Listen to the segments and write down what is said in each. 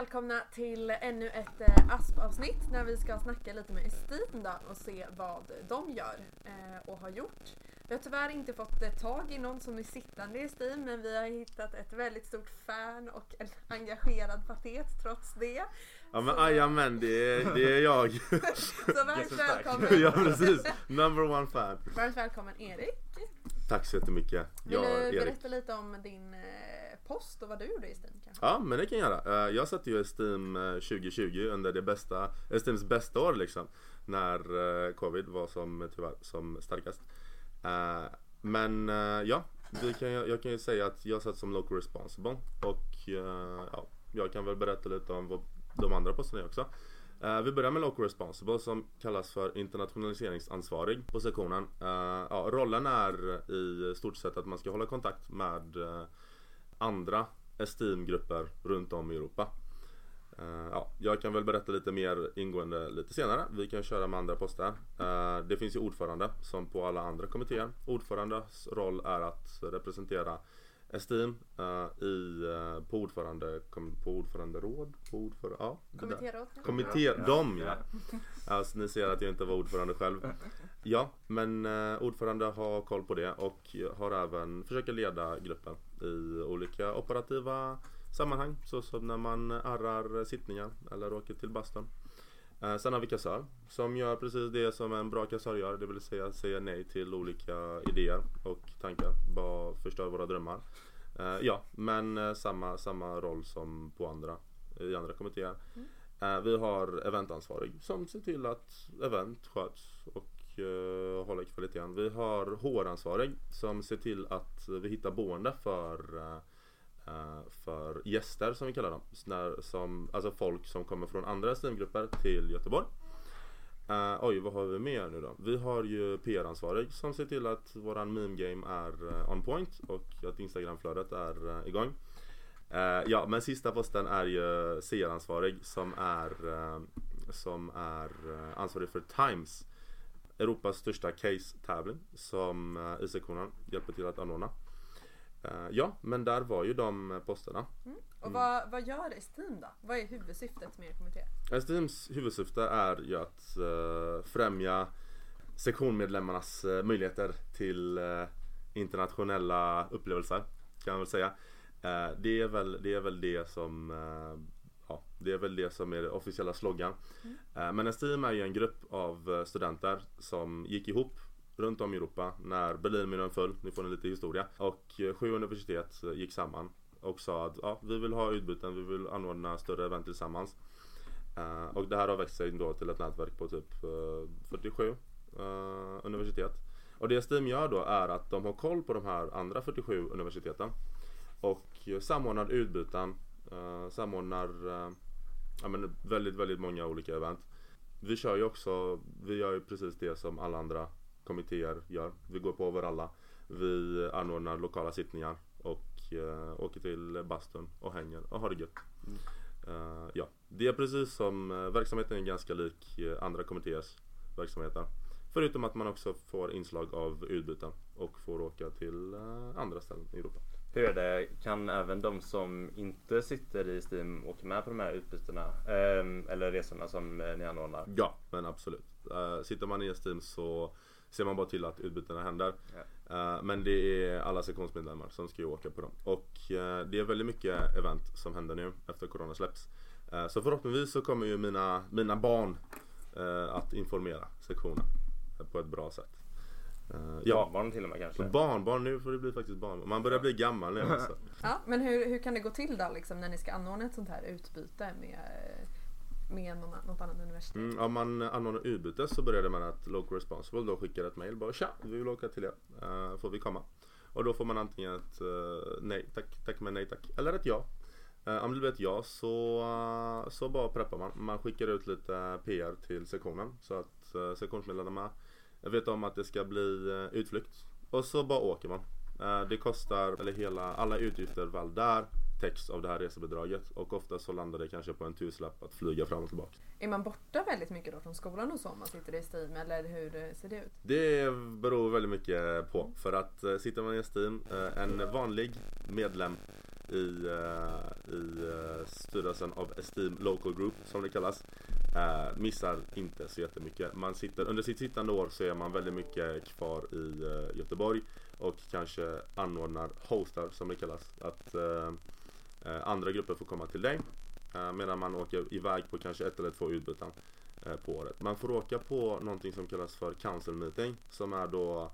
välkomna till ännu ett eh, ASP-avsnitt när vi ska snacka lite med Esteem och se vad de gör eh, och har gjort. Vi har tyvärr inte fått eh, tag i någon som är sittande i Esteem men vi har hittat ett väldigt stort fan och en engagerad patet trots det. Ja men jajamän, det är, det är jag. Så varmt välkommen! ja precis, number one fan. Varmt välkommen Erik! Tack så jättemycket. Vill Jag, du Erik. berätta lite om din post och vad du gjorde i Steam kanske? Ja men det kan jag göra. Eh, jag satte ju Steam eh, 2020 under det bästa, eh, Steams bästa år liksom. När covid var som tyvärr som starkast. Men ja, kan, jag kan ju säga att jag satt som local responsible och ja, jag kan väl berätta lite om vad de andra posterna är också. Uh, vi börjar med Local Responsible som kallas för internationaliseringsansvarig på sektionen. Uh, ja, rollen är i stort sett att man ska hålla kontakt med uh, andra Esteem-grupper runt om i Europa. Eh, ja, jag kan väl berätta lite mer ingående lite senare. Vi kan köra med andra poster. Eh, det finns ju ordförande som på alla andra kommittéer. Ordförandes roll är att representera Esteem eh, i, eh, på, ordförande, kom, på ordföranderåd. På ordför, ja. Kommittéråd? Kommitté, Ja, dem ja. ja. Alltså ni ser att jag inte var ordförande själv. Ja, men eh, ordförande har koll på det och har även försöker leda gruppen i olika operativa sammanhang. Så som när man arrar sittningar eller åker till bastun. Eh, sen har vi kassör som gör precis det som en bra kassör gör. Det vill säga säga nej till olika idéer och tankar. Bara förstör våra drömmar. Eh, ja, men eh, samma, samma roll som på andra, i andra kommittéer. Eh, Vi har eventansvarig som ser till att event sköts och eh, håller kvaliteten. Vi har HR-ansvarig som ser till att vi hittar boende för, eh, Eh, för gäster som vi kallar dem. När, som, alltså folk som kommer från andra Steamgrupper till Göteborg. Uh, oj, vad har vi mer nu då? Vi har ju PR-ansvarig som ser till att våran meme game är eh, on point och att Instagramflödet är igång. Uh, ja, men sista posten är ju CR-ansvarig som är, som är ansvarig för Times. Europas största case-tävling som uh, IC-konan hjälper till att anordna. Eh, ja, men där var ju de posterna. Mm. Och vad, vad gör Esteem då? Vad är huvudsyftet med er kommitté? Esteems huvudsyfte är ju att eh, främja sektionmedlemmarnas eh, möjligheter till internationella upplevelser kan man väl säga. Det, är väl, det är väl det som Ja, det är väl det som är det officiella slogan. Eh, Men Esteem är ju en grupp av studenter som gick ihop runt om i Europa när Berlinmuren föll, nu får ni lite historia. Och eh, sju universitet eh, gick samman och sa att ja, vi vill ha utbyten, vi vill anordna större event tillsammans. Uh, och det här har växt sig då till ett nätverk på typ uh, 47 uh, universitet. Och det Steam gör då är att de har koll på de här andra 47 universiteten och samordnar utbyten, samordnar ja, men väldigt, väldigt många olika event. Vi kör ju också, vi gör ju precis det som alla andra kommittéer gör. Vi går på alla. Vi anordnar lokala sittningar och eh, åker till bastun och hänger och har det gött. Eh, ja, det är precis som eh, verksamheten är ganska lik eh, andra kommittéers verksamheter. Förutom att man också får inslag av utbyten och får åka till eh, andra ställen i Europa. Hur är det? Kan även de som inte sitter i Steam åka med på de här utbytena? Eller resorna som ni anordnar? Ja, men absolut. Uh, sitter man i ett team så ser man bara till att utbytena händer. Eh, men det är alla sektionsmedlemmar som ska ju åka på dem. Och eh, det är väldigt mycket event som händer nu efter corona släpps. Eh, så förhoppningsvis så kommer ju mina, mina barn att informera sektionen på ett bra sätt. Ja, Barnbarn till och med kanske? barn, barn nu får det bli faktiskt barn. Man börjar bli gammal nu alltså. Ja, men hur, hur kan det gå till då liksom, när ni ska anordna ett sånt här utbyte med, med någon, något annat universitet? Mm, om man anordnar utbyte så börjar det med att Local Responsible då skickar ett mail bara tja, vi vill åka till er, uh, får vi komma? Och då får man antingen ett uh, nej tack, tack men nej tack, eller ett ja. Uh, om det blir ett ja så, uh, så bara preppar man. Man skickar ut lite PR till sektionen så att uh, sektionsmedlemmarna vet om att det ska bli utflykt. Och så bara åker man. Det kostar, eller hela, alla utgifter väl där täcks av det här resebidraget och ofta så landar det kanske på en tusenlapp att flyga fram och tillbaka. Är man borta väldigt mycket då från skolan och så om man sitter i Steam eller hur ser det ut? Det beror väldigt mycket på. För att eh, sitter man i Steam, eh, en vanlig medlem i, eh, i styrelsen av Esteem Local Group som det kallas. Missar inte så jättemycket. Man sitter, under sitt sittande år så är man väldigt mycket kvar i Göteborg och kanske anordnar hostar som det kallas. Att Eh, andra grupper får komma till dig eh, medan man åker iväg på kanske ett eller två utbyten eh, på året. Man får åka på någonting som kallas för council meeting som är då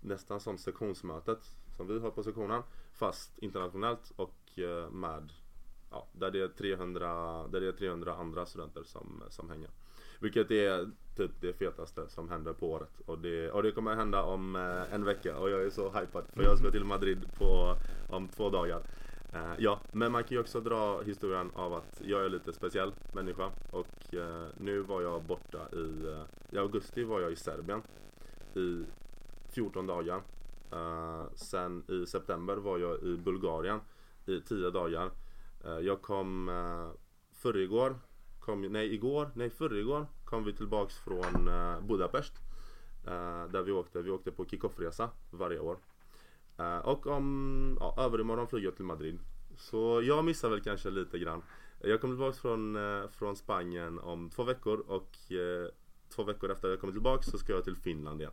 nästan som sektionsmötet som vi har på sektionen fast internationellt och med ja, där, det är 300, där det är 300 andra studenter som, som hänger. Vilket är typ det fetaste som händer på året. Och det, och det kommer hända om en vecka och jag är så hypad för jag ska till Madrid på, om två dagar. Uh, ja, men man kan ju också dra historien av att jag är lite speciell människa och uh, nu var jag borta i, uh, i augusti var jag i Serbien i 14 dagar. Sen i september var jag i Bulgarien i 10 dagar. Jag kom uh, förrgår, kom, nej igår, nej förrgår kom vi tillbaks från Budapest. där vi åkte, vi åkte på kick-off-resa varje år. Eh, och om, ja, övermorgon flyger jag till Madrid. Så jag missar väl kanske lite grann. Jag kommer tillbaks från, eh, från Spanien om två veckor och eh, två veckor efter jag kommer tillbaks så ska jag till Finland igen.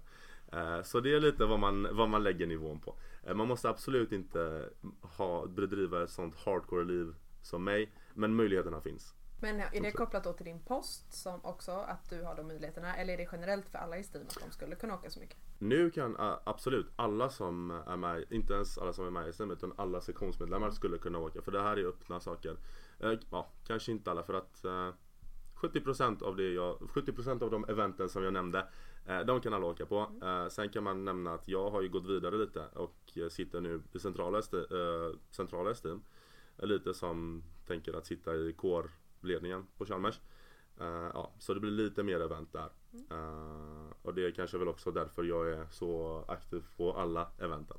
Så det är lite vad man, vad man lägger nivån på. Man måste absolut inte ha, bedriva ett sånt hardcore liv som mig. Men möjligheterna finns. Men är det kopplat då till din post som också att du har de möjligheterna? Eller är det generellt för alla i Steam att de skulle kunna åka så mycket? Nu kan absolut alla som är med, inte ens alla som är med i STIM utan alla sektionsmedlemmar skulle kunna åka. För det här är öppna saker. Eh, ja, kanske inte alla för att eh, 70% av det jag, 70% av de eventen som jag nämnde eh, de kan alla åka på. Eh, sen kan man nämna att jag har ju gått vidare lite och eh, sitter nu i centrala, eh, centrala Steam. Lite som tänker att sitta i kårledningen på Chalmers. Eh, ja, så det blir lite mer event där. Eh, och det är kanske väl också därför jag är så aktiv på alla eventen.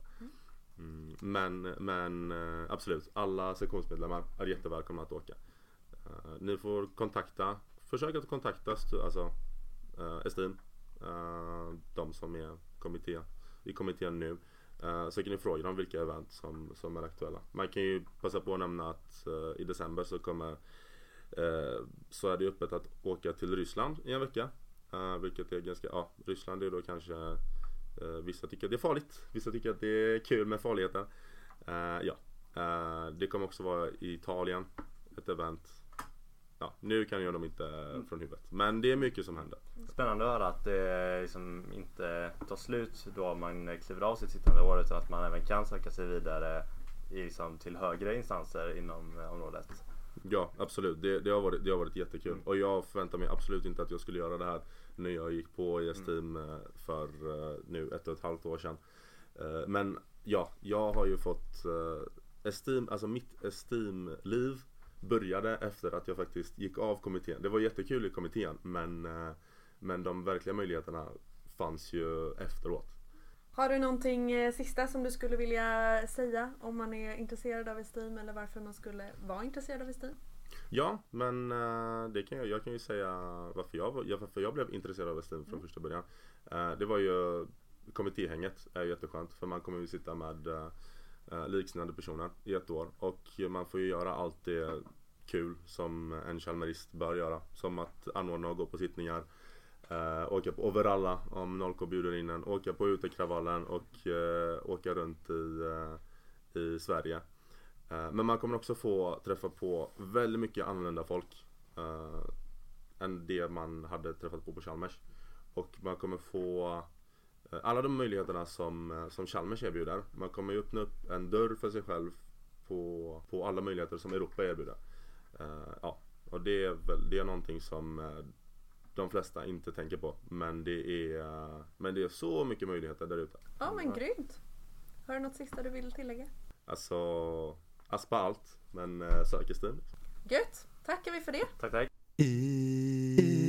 Mm, men men eh, absolut, alla sektionsmedlemmar är jättevälkomna att åka. Ni får kontakta, försök att kontakta alltså, uh, Estin, de som är kommitté, i kommittén nu. Så kan ni fråga dem vilka event som, som är aktuella. Man kan ju passa på att nämna att i december så kommer så är det öppet att åka till Ryssland i en vecka. Eh, vilket är ganska, ja Ryssland är då kanske eh, Vissa tycker att det är farligt, vissa tycker att det är kul med farligheten. Eh, ja, Eh, det kommer också vara i Italien, ett event. Ja, nu kan jag dem inte från huvudet. Men det är mycket som händer. Spännande att höra att det liksom inte tar slut då man kliver av sitt sittande år utan att man även kan söka sig vidare i, liksom, till högre instanser inom eh, området. Ja, absolut. Det, det, har, varit, det har varit jättekul. Mm. Och jag förväntar mig absolut inte att jag skulle göra det här när jag gick på ES-team eh, för eh, nu ett och ett halvt år sedan. Eh, Men ja, jag har ju fått Esteem, alltså mitt Esteem-liv började efter att jag faktiskt gick av kommittén. Det var jättekul i kommittén men, men de verkliga möjligheterna fanns ju efteråt. Har du någonting eh, sista som du skulle vilja säga om man är intresserad av Steam eller varför man skulle vara intresserad av Steam? Ja, men eh, det kan jag, jag kan ju säga varför jag, var- ja, varför jag blev intresserad av Steam från första början. Eh, det var ju kommittéhänget är ju jätteskönt för man kommer ju sitta med likasinnade personer i ett år och man får ju göra allt det kul som en chalmerist bör göra. Som att anordna och gå på sittningar, Eh, uh, åka på overalla om Nolko bjuder in en, åka på utekravallen och eh, åka runt i, eh, i Sverige. Eh, men man kommer också få träffa på väldigt mycket annorlunda folk eh, än det man hade träffat på på Chalmers. Och man kommer få alla de möjligheterna som, som Chalmers erbjuder. Man kommer ju öppna upp en dörr för sig själv på, på alla möjligheter som Europa erbjuder. Ja, och det är, väl, det är någonting som de flesta inte tänker på. Men det är, men det är så mycket möjligheter där ute. Ja men grymt! Har du något sista du vill tillägga? Alltså, aspa allt, men eh, sök i Steam. Gött! Tackar vi för det! Tack tack! I